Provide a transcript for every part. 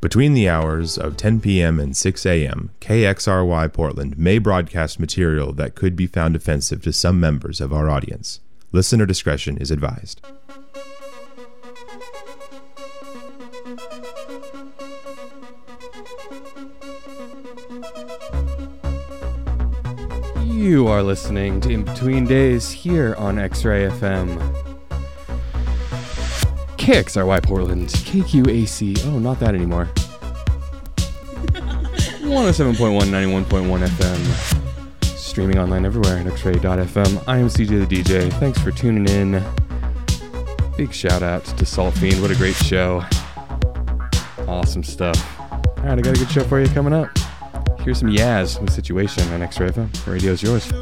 Between the hours of 10 p.m. and 6 a.m., KXRY Portland may broadcast material that could be found offensive to some members of our audience. Listener discretion is advised. You are listening to In Between Days here on X Ray FM. KXRY Portland, KQAC. Oh, not that anymore. 107.1, 91.1 FM. Streaming online everywhere at xray.fm. I am CJ the DJ. Thanks for tuning in. Big shout out to Saltfeend. What a great show. Awesome stuff. All right, I got a good show for you coming up. Here's some Yaz with Situation on X-Ray FM. Radio's yours.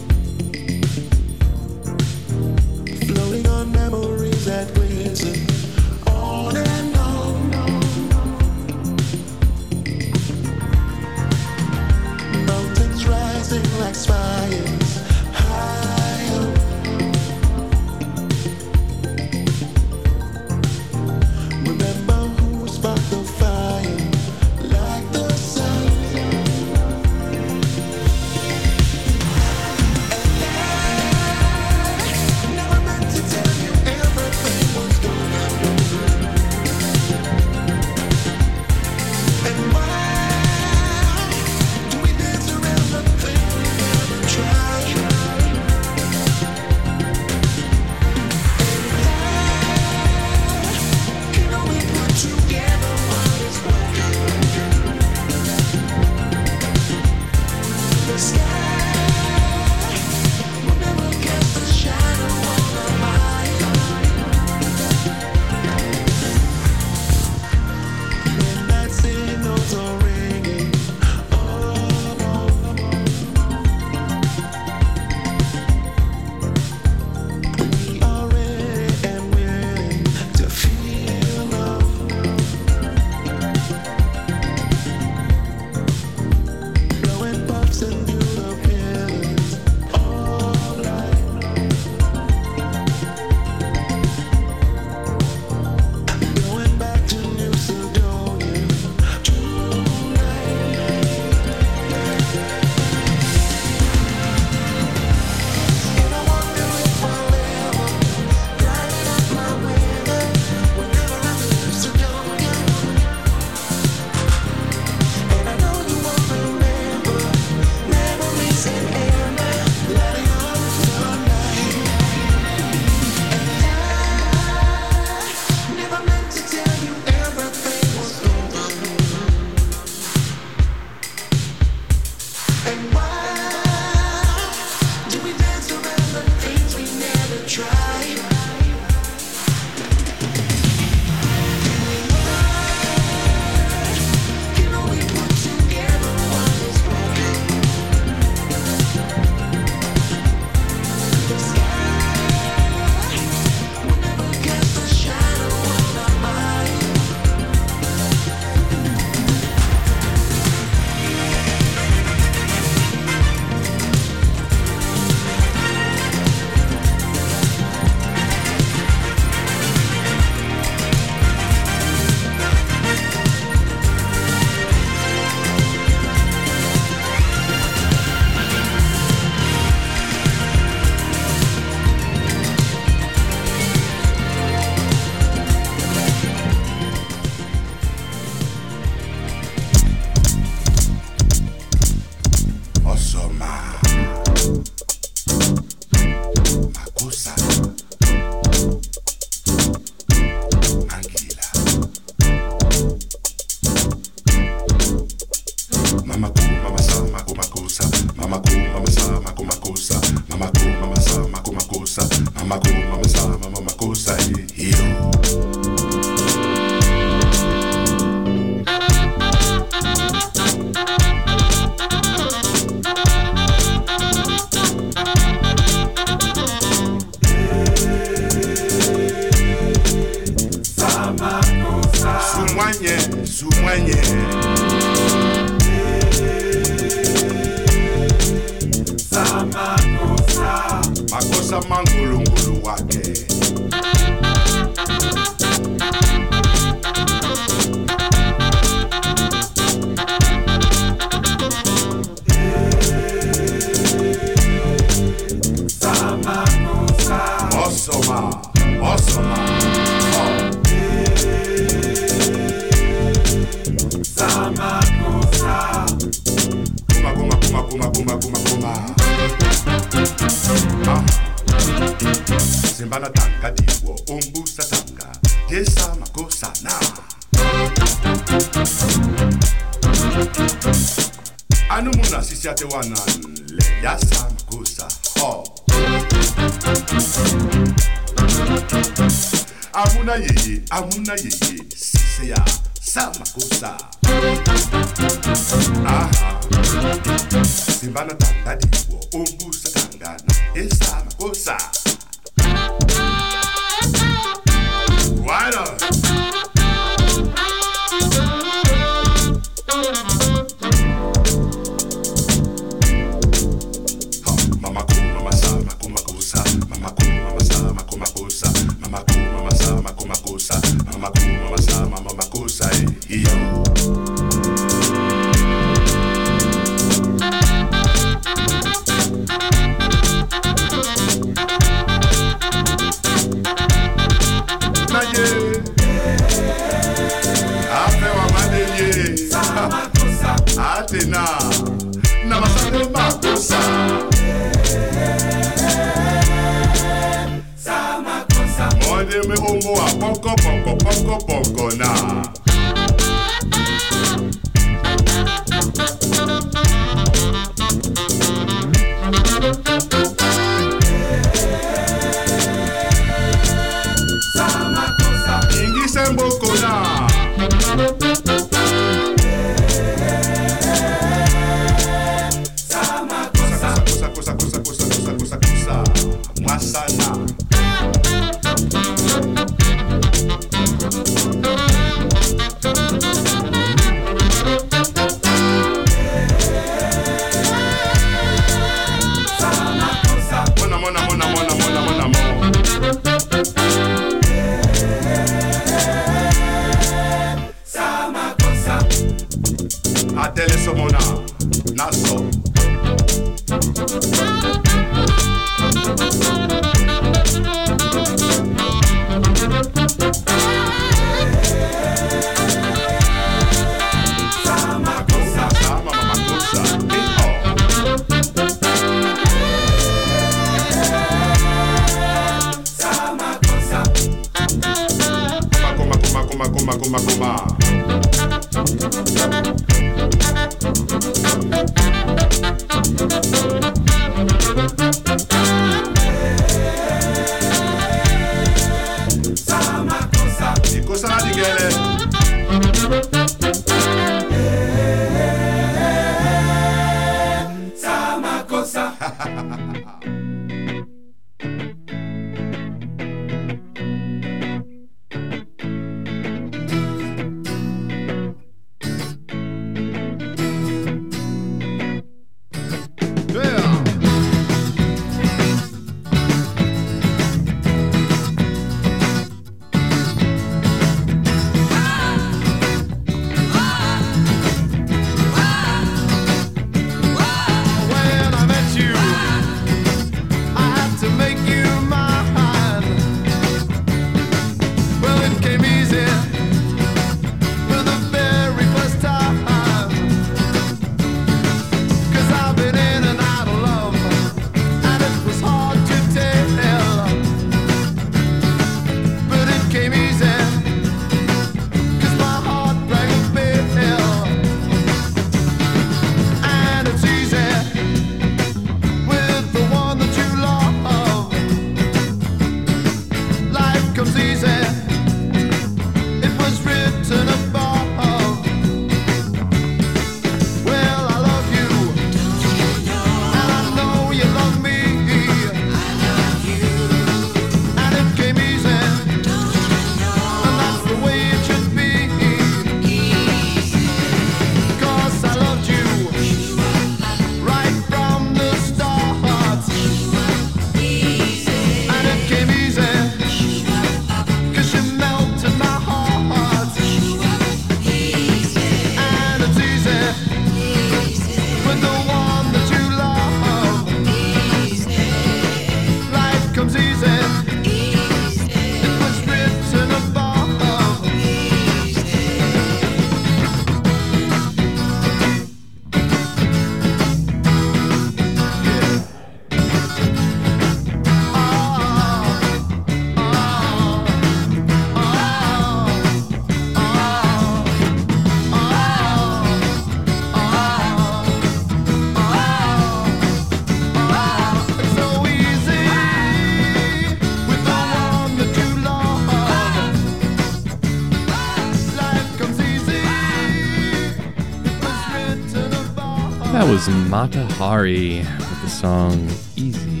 Was Mata Hari with the song Easy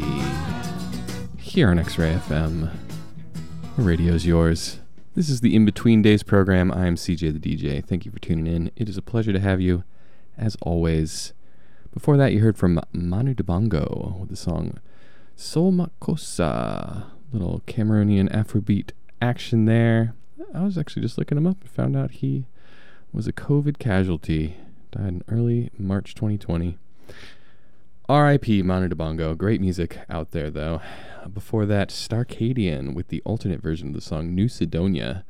here on X Ray FM. The radio's yours. This is the In Between Days program. I am CJ the DJ. Thank you for tuning in. It is a pleasure to have you, as always. Before that, you heard from Manu Dibango with the song Soul Makossa. Little Cameroonian Afrobeat action there. I was actually just looking him up and found out he was a COVID casualty. Died in early March 2020. R.I.P. Manu Dibango. Great music out there, though. Before that, Starcadian with the alternate version of the song New Cydonia.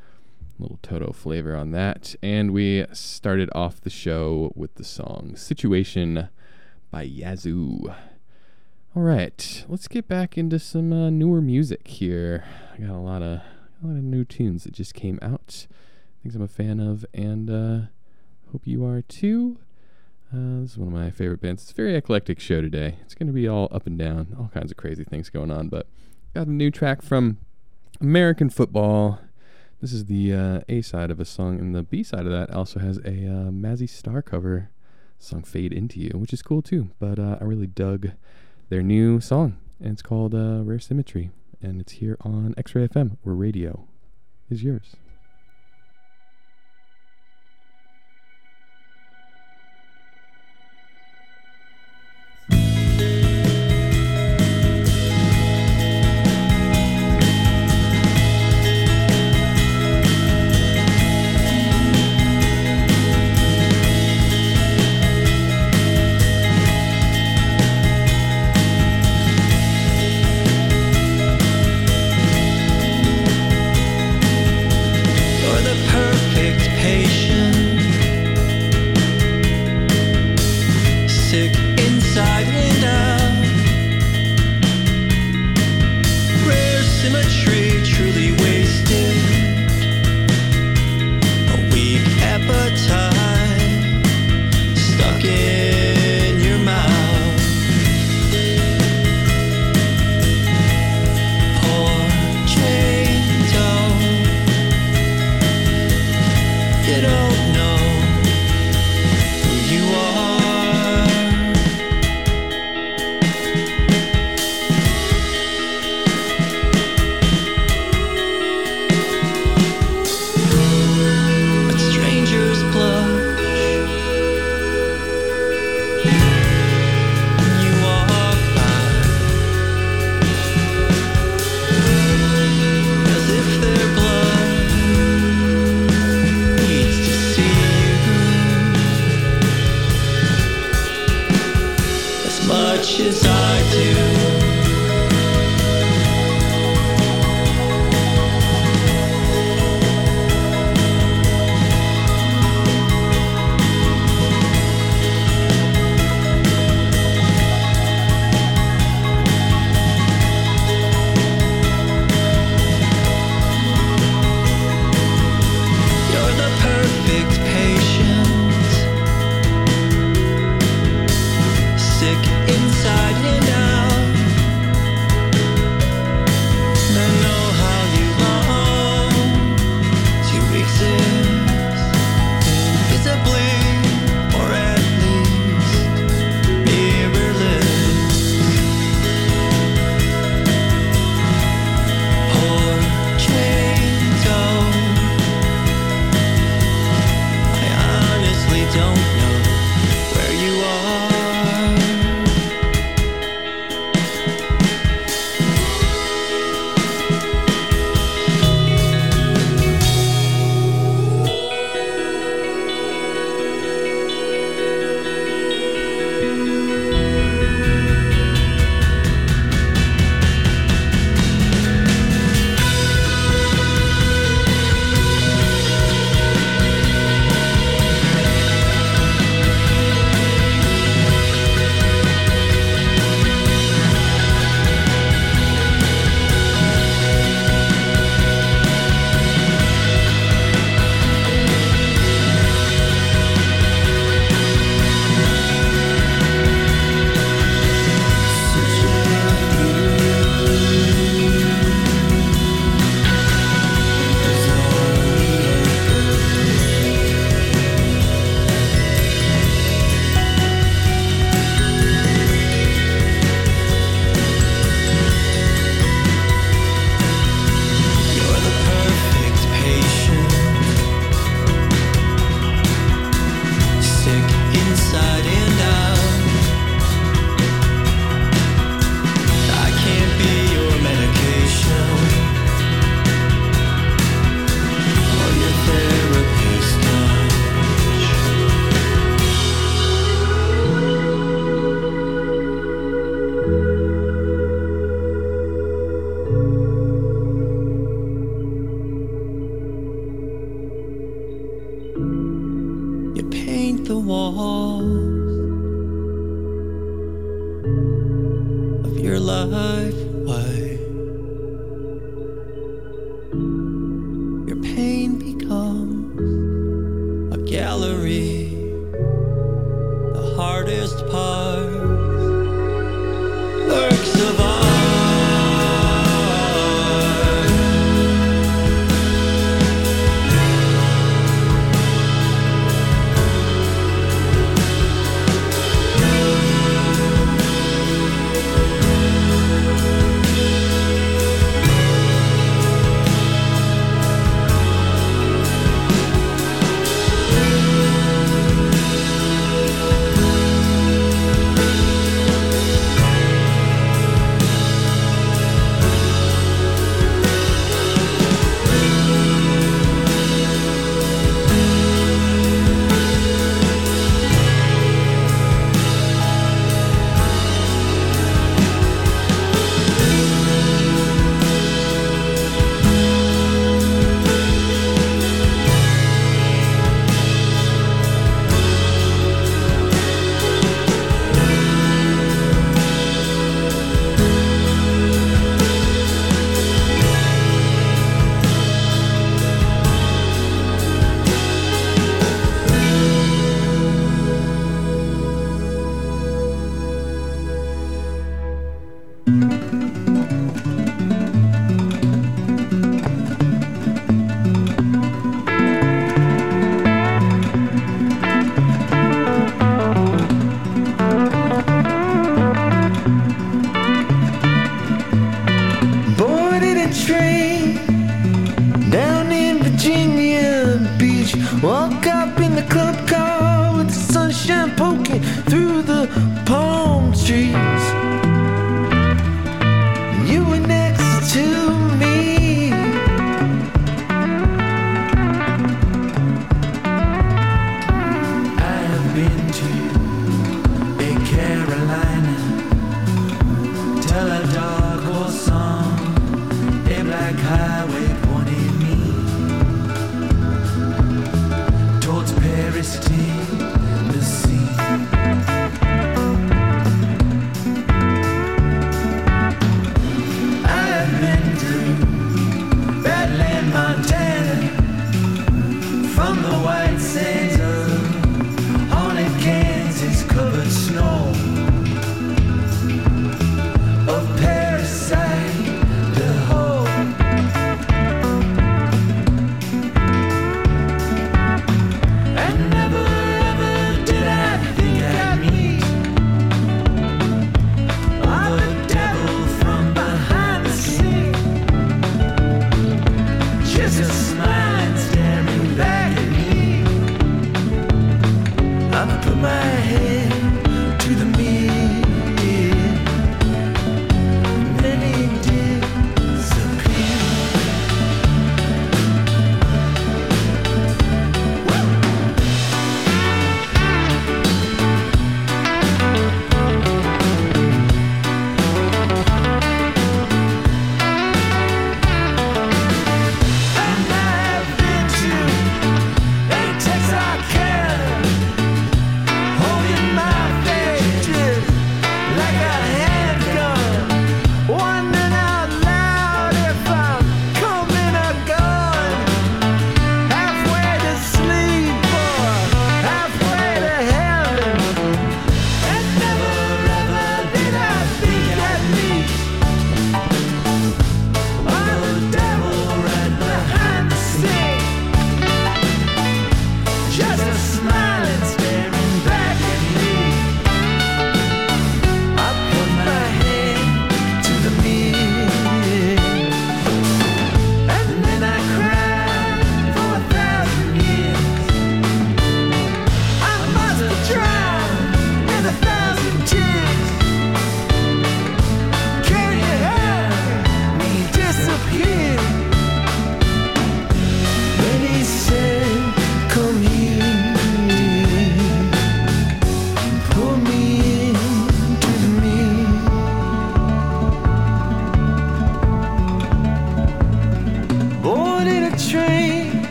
A little Toto flavor on that. And we started off the show with the song Situation by Yazoo. All right, let's get back into some uh, newer music here. I got a lot of a lot of new tunes that just came out. Things I'm a fan of, and uh, hope you are too. Uh, this is one of my favorite bands. It's a very eclectic show today. It's going to be all up and down, all kinds of crazy things going on. But got a new track from American Football. This is the uh, A side of a song, and the B side of that also has a uh, Mazzy Star cover song "Fade Into You," which is cool too. But uh, I really dug their new song, and it's called uh, "Rare Symmetry," and it's here on X-Ray FM, where radio is yours. You're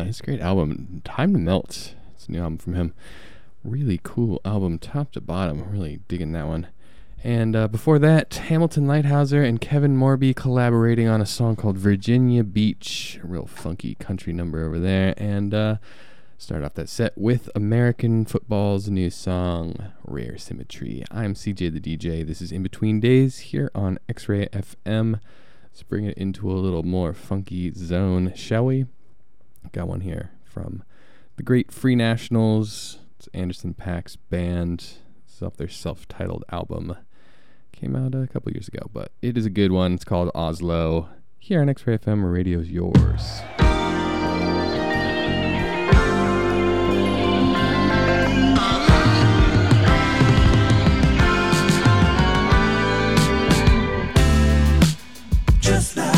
Uh, his great album, Time to Melt. It's a new album from him. Really cool album, top to bottom. Really digging that one. And uh, before that, Hamilton Leithauser and Kevin Morby collaborating on a song called Virginia Beach. A real funky country number over there. And uh, start off that set with American football's new song, Rare Symmetry. I'm CJ the DJ. This is In Between Days here on X Ray FM. Let's bring it into a little more funky zone, shall we? Got one here from the Great Free Nationals. It's Anderson .Paak's band. It's off their self titled album. Came out a couple years ago, but it is a good one. It's called Oslo. Here on X Ray FM, radio's yours. just like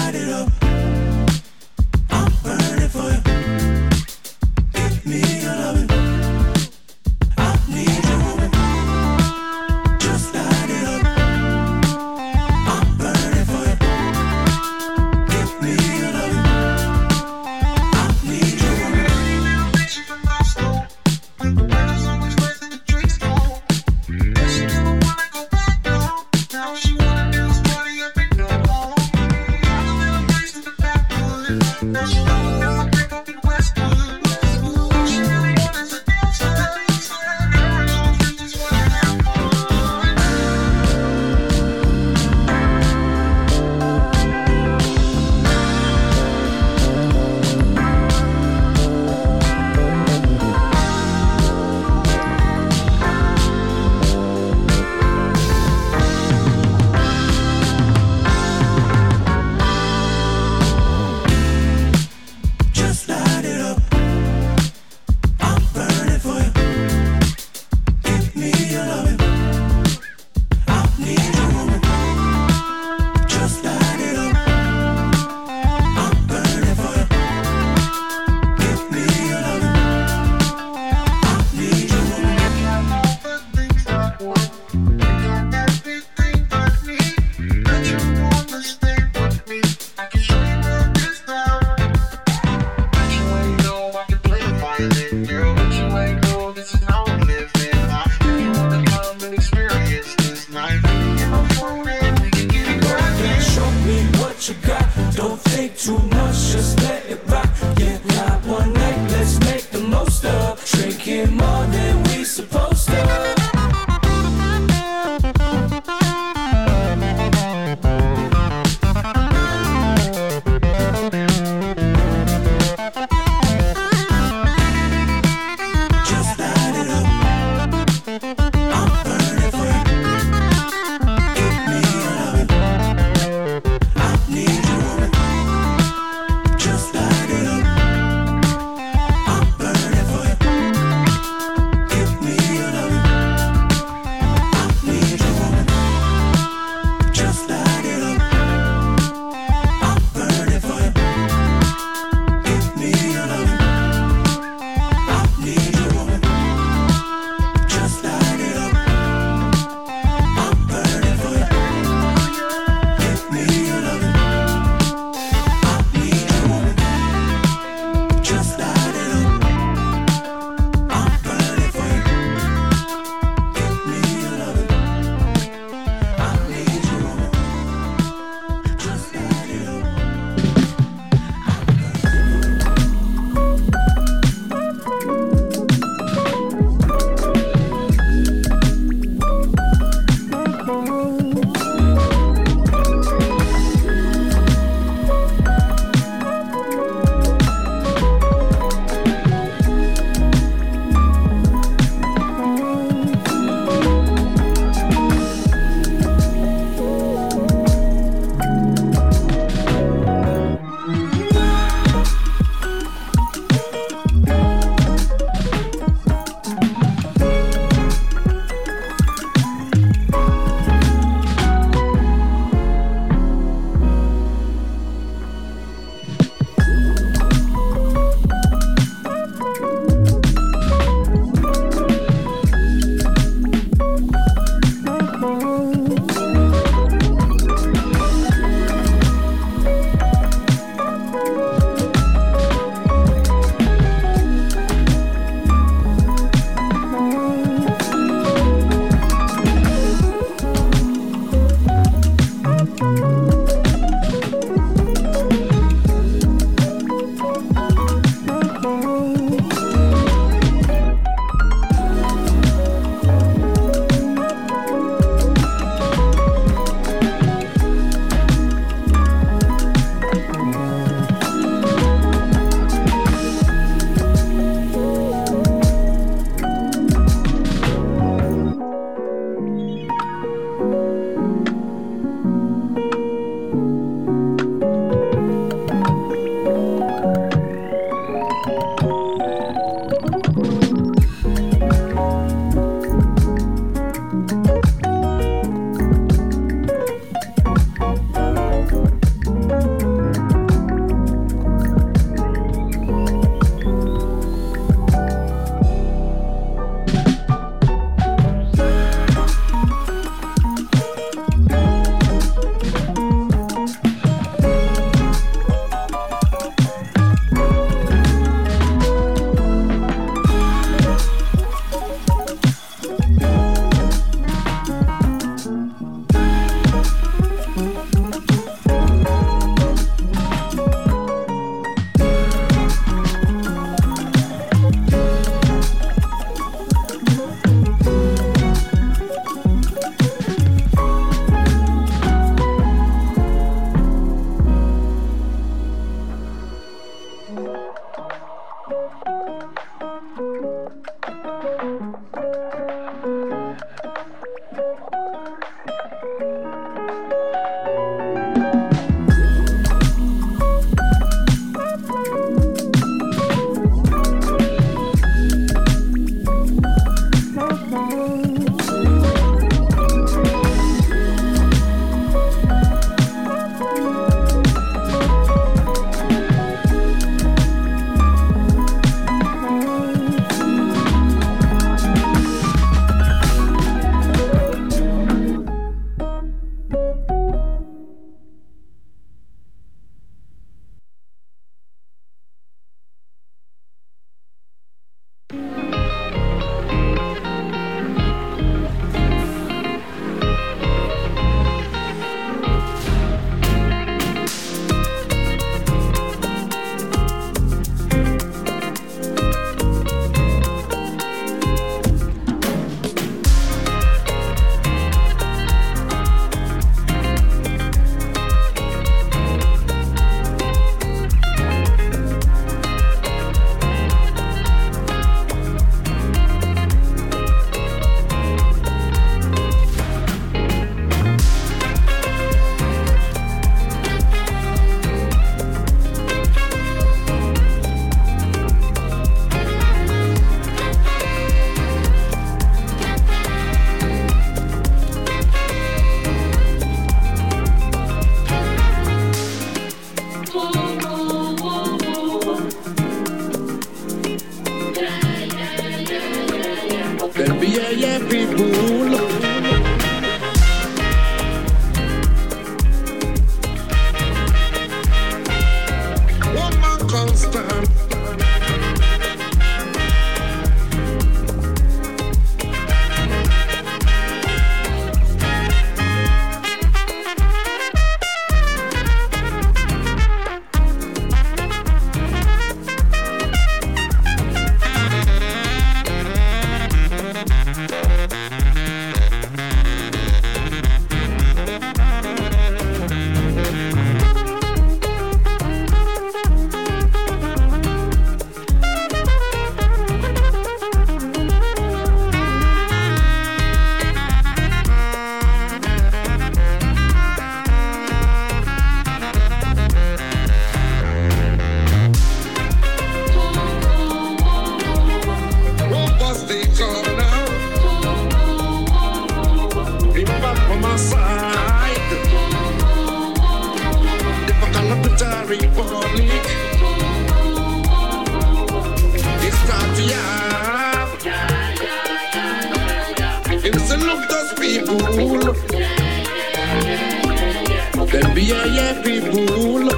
Them be a yeah people.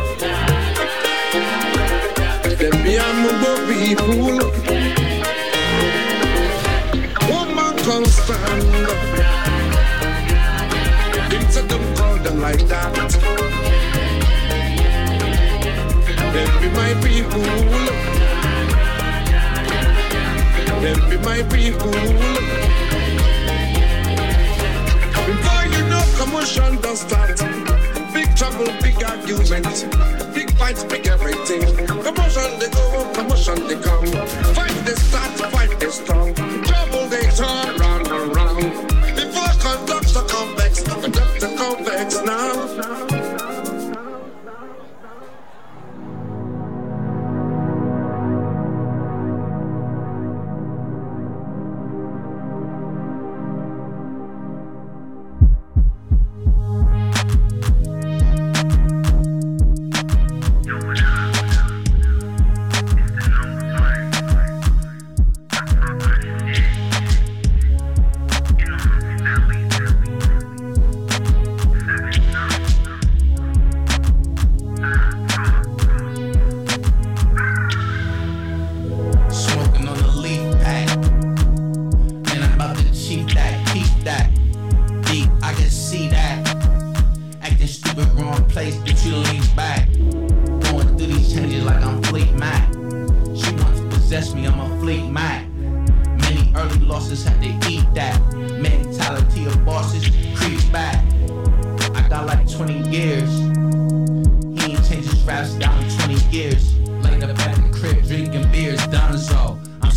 Them be a mugo people. Woman can stand. Things that don't call them like that. Them be my people. Them be my people. Before you know, commotion does start. Big argument. Big fights, big everything. Commotion they go, commotion they come. Fight they start, fight they strong. Trouble they turn round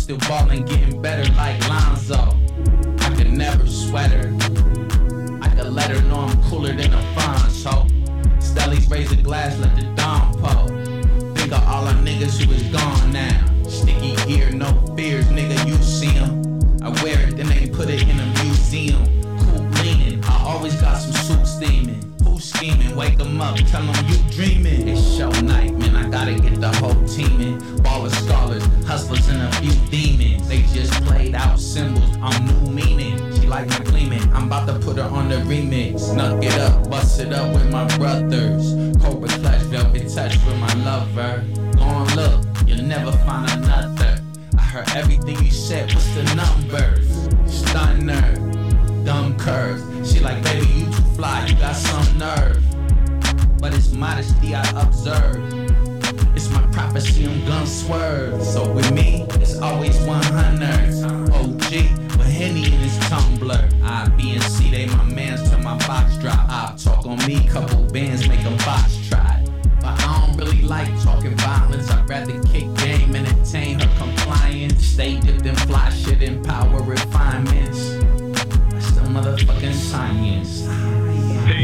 still ballin', getting better like Lonzo. I could never sweat her. I could let her know I'm cooler than a Fonzo. Stellies raise a glass, let the dawn pour. Think of all our niggas who is gone now. Sticky gear, no fears, nigga, you see see 'em. I wear it, then they put it in a museum. Cool leaning, I always got some soup steaming. Scheming? Wake 'em up, tell 'em you dreaming. It's show night, man, I gotta get the whole team in. Ballers, scholars, hustlers, and a few demons. They just played out symbols, I'm new meaning. She like my gleaming, I'm about to put her on the remix. Snuck it up, bust it up with my brothers. Cobra clutch, velvet touch with my lover. Go on, look, you'll never find another. I heard everything you said, what's the numbers? Stunner, dumb curves. She like, baby, you fly, you got some nerve. But it's modesty I observe. It's my prophecy, I'm gun swerve. So with me, it's always 100. OG, with Henny in his tumbler. I, B, and C, they my mans till my box drop. I talk on me, couple bands make 'em box try. But I don't really like talking violence. I'd rather kick game, entertain her compliance. Stay dipped in fly shit and power refinements. That's the motherfucking science.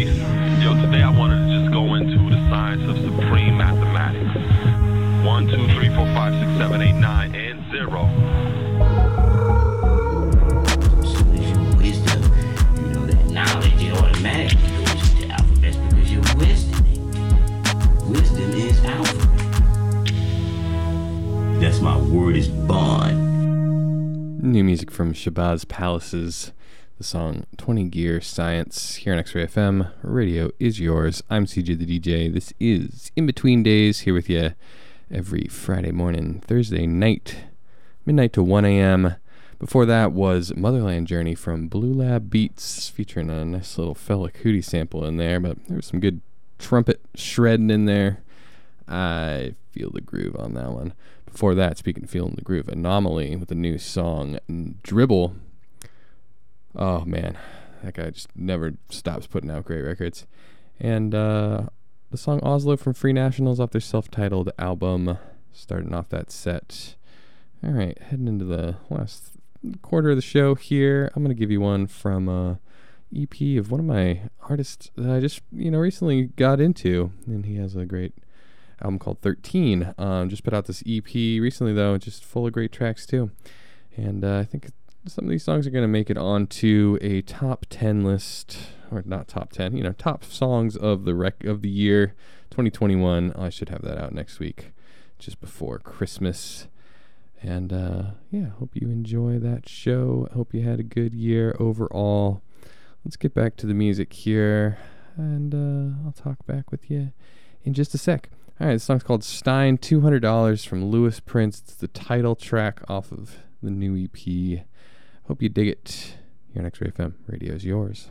Peace. Yo, today I wanted to just go into the science of supreme mathematics. One, two, three, four, five, six, seven, eight, nine, and zero. So it's your wisdom, you know, that knowledge, it automatically goes into alphabets because your wisdom. Wisdom is alphabet. That's my word is bond. New music from Shabazz Palaces. The song 20 Gear Science here on X Ray FM. Radio is yours. I'm CJ the DJ. This is In Between Days here with you every Friday morning, Thursday night, midnight to 1 a.m. Before that was Motherland Journey from Blue Lab Beats, featuring a nice little Fela Kuti sample in there, but there was some good trumpet shredding in there. I feel the groove on that one. Before that, speaking of feeling the groove, Anomalie with the new song Dribble. Oh man, that guy just never stops putting out great records. And uh, the song Oslo from Free Nationals off their self titled album, starting off that set. All right, heading into the last quarter of the show here. I'm going to give you one from uh, EP of one of my artists that I just, you know, recently got into. And he has a great album called 13. Um, just put out this EP recently, though, just full of great tracks, too. And uh, I think some of these songs are going to make it onto a top 10 list, or not top 10, you know, top songs of the rec- of the year 2021. I should have that out next week, just before Christmas. And uh, yeah, hope you enjoy that show. Hope you had a good year overall. Let's get back to the music here, and uh, I'll talk back with you in just a sec. All right, this song's called Stein, $200 from Louis Prince. It's the title track off of the new EP. Hope you dig it. Here on X-Ray FM, radio is yours.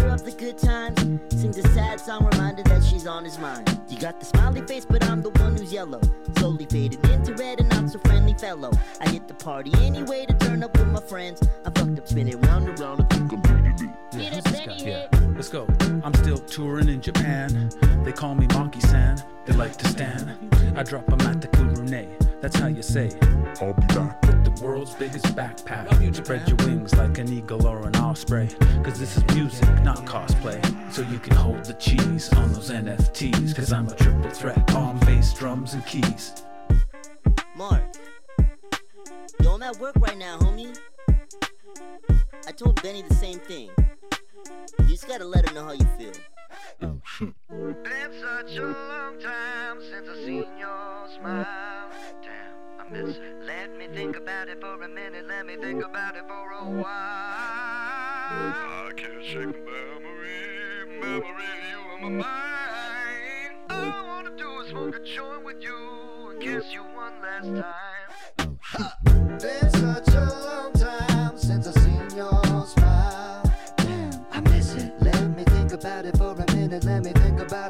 Reminder of the good times. Sings a sad song reminder that she's on his mind. You got the smiley face, but I'm the one who's yellow. Slowly faded into red and not so friendly fellow. I hit the party anyway to turn up with my friends. I fucked up spinning round and round. I think I'm beating it. Yeah, let's go. I'm still touring in Japan. They call me Maki San. They like to stand. I drop 'em at the Kurune. That's how you say. I'll be back with the world's biggest backpack. You, Spread your wings like an eagle or an osprey. Cause this is music, not cosplay. So you can hold the cheese on those NFTs. Cause I'm a triple threat on bass, drums, and keys. Mark. Yo, I'm at work right now, homie. I told Benny the same thing. You just gotta let her know how you feel. Been such a long time since I seen your smile. Damn, I miss it. Let me think about it for a minute. Let me think about it for a while. I can't shake the memory, memory of you in my mind. All I wanna do is smoke a joint with you and kiss you one last time. Been such about it for a minute. Let me think about it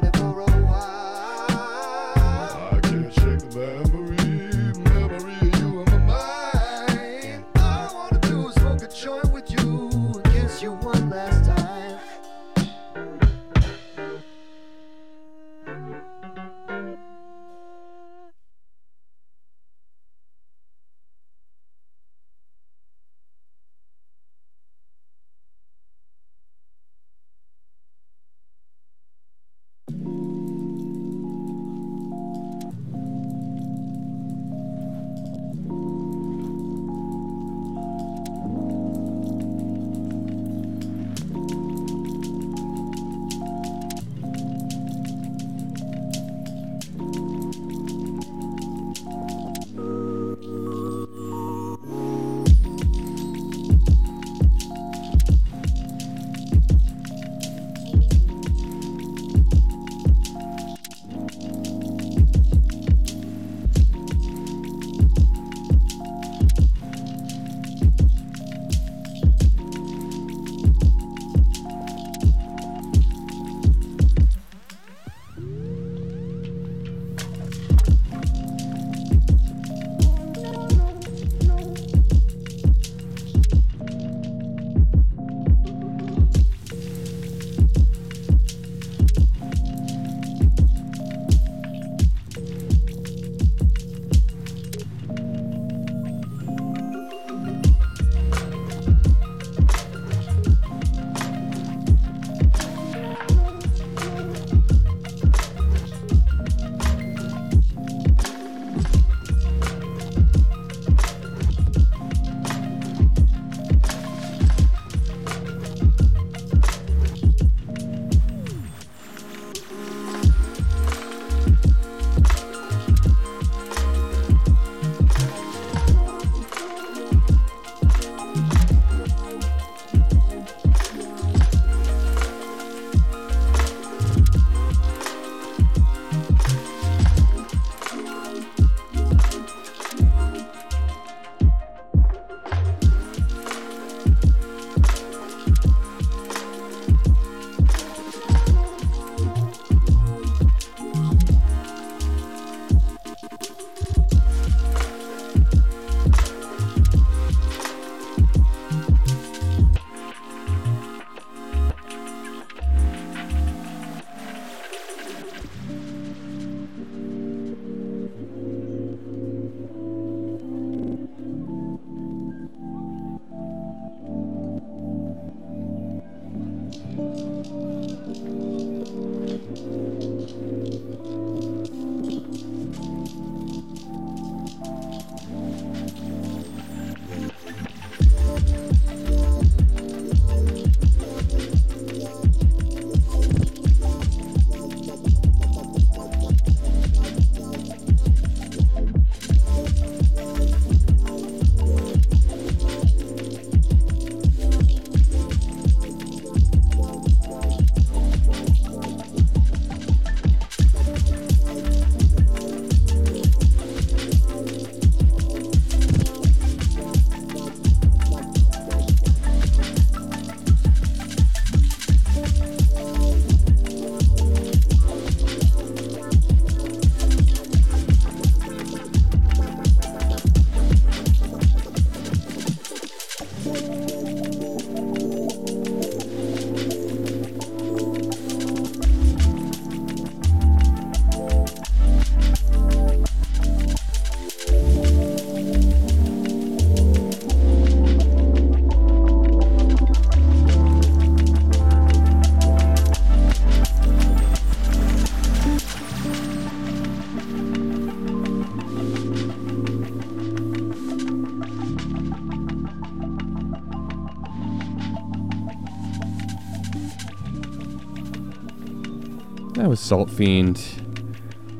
That was Saltfeend.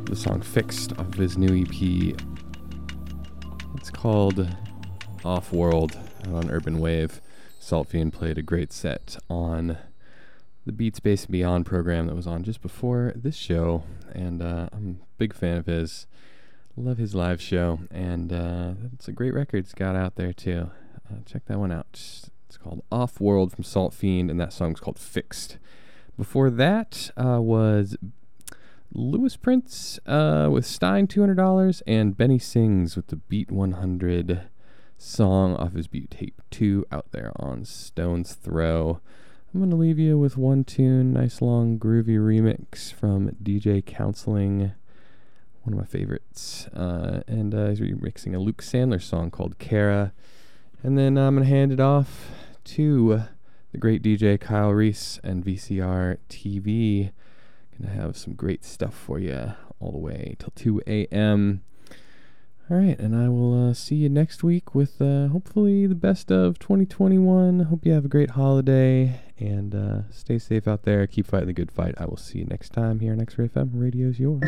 The song Fixed off of his new EP. It's called Off World on Urban Wave. Saltfeend played a great set on the Beat Space Beyond program that was on just before this show. And uh, I'm a big fan of his. Love his live show. And uh, it's a great record it's got out there too. Uh, check that one out. It's called Off World from Saltfeend, and that song's called Fixed. Before that uh, was Louis Prince uh, with Stein $200 and Benny Sings with the Beat 100 song off his Beat Tape 2 out there on Stones Throw. I'm going to leave you with one tune, nice long groovy remix from DJ Counseling, one of my favorites. Uh, and uh, he's remixing a Luke Sandler song called Cara. And then I'm going to hand it off to the great DJ Kyle Reese and VCR TV. Gonna have some great stuff for you all the way till 2 a.m. All right, and I will uh, see you next week with uh, hopefully the best of 2021. Hope you have a great holiday and uh, stay safe out there. Keep fighting the good fight. I will see you next time here on X-Ray FM. Radio's yours.